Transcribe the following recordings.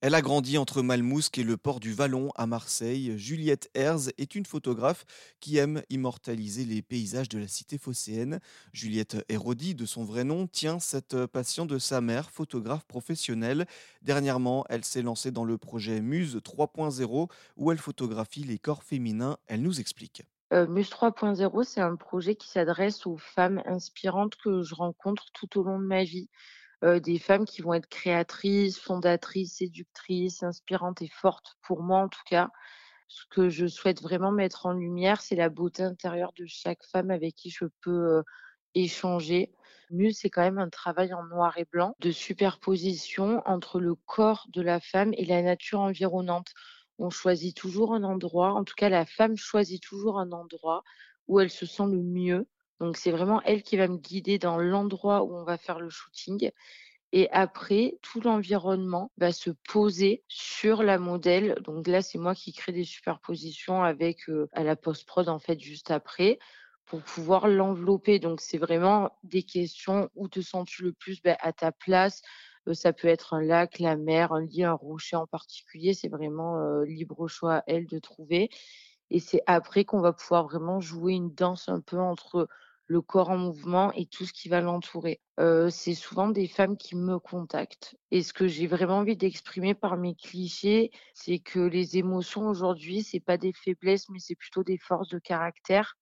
Elle a grandi entre Malmousque et le port du Vallon à Marseille. Juliette Herz est une photographe qui aime immortaliser les paysages de la cité phocéenne. Juliette Hérodi, de son vrai nom, tient cette passion de sa mère, photographe professionnelle. Dernièrement, elle s'est lancée dans le projet Muse 3.0 où elle photographie les corps féminins. Elle nous explique. Heu, Muse 3.0, c'est un projet qui s'adresse aux femmes inspirantes que je rencontre tout au long de ma vie. Heu, des femmes qui vont être créatrices, fondatrices, séductrices, inspirantes et fortes, pour moi en tout cas. Ce que je souhaite vraiment mettre en lumière, c'est la beauté intérieure de chaque femme avec qui je peux, heu, échanger. Muse, c'est quand même un travail en noir et blanc, de superposition entre le corps de la femme et la nature environnante. On choisit toujours un endroit, en tout cas la femme choisit toujours un endroit où elle se sent le mieux. Donc c'est vraiment elle qui va me guider dans l'endroit où on va faire le shooting et après tout l'environnement va se poser sur la modèle. Donc là, c'est moi qui crée des superpositions avec, à la post-prod en fait juste après pour pouvoir l'envelopper. Donc c'est vraiment des questions: où te sens-tu le plus, bah, à ta place? Ça peut être un lac, la mer, un lit, un rocher en particulier, c'est vraiment, libre choix à elle de trouver et c'est après qu'on va pouvoir vraiment jouer une danse un peu entre le corps en mouvement et tout ce qui va l'entourer. Heu, c'est souvent des femmes qui me contactent et ce que j'ai vraiment envie d'exprimer par mes clichés, c'est que les émotions aujourd'hui, c'est pas des faiblesses, mais c'est plutôt des forces de caractère.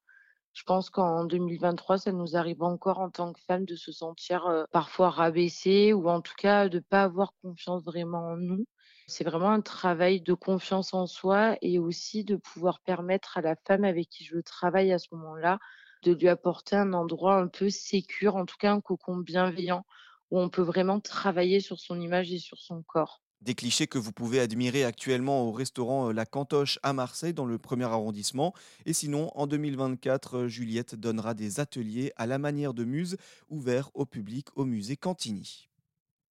Je pense qu'en 2023, ça nous arrive encore en tant que femmes de se sentir, heu, parfois rabaissées ou en tout cas de pas avoir confiance vraiment en nous. C'est vraiment un travail de confiance en soi et aussi de pouvoir permettre à la femme avec qui je travaille à ce moment-là, de lui apporter un endroit un peu sécure, en tout cas un cocon bienveillant où on peut vraiment travailler sur son image et sur son corps. Des clichés que vous pouvez admirer actuellement au restaurant euh, La Cantoche à Marseille dans le premier arrondissement. Et sinon, en 2024, euh, Juliette donnera des ateliers à la manière de Muse ouverts au public au musée Cantini.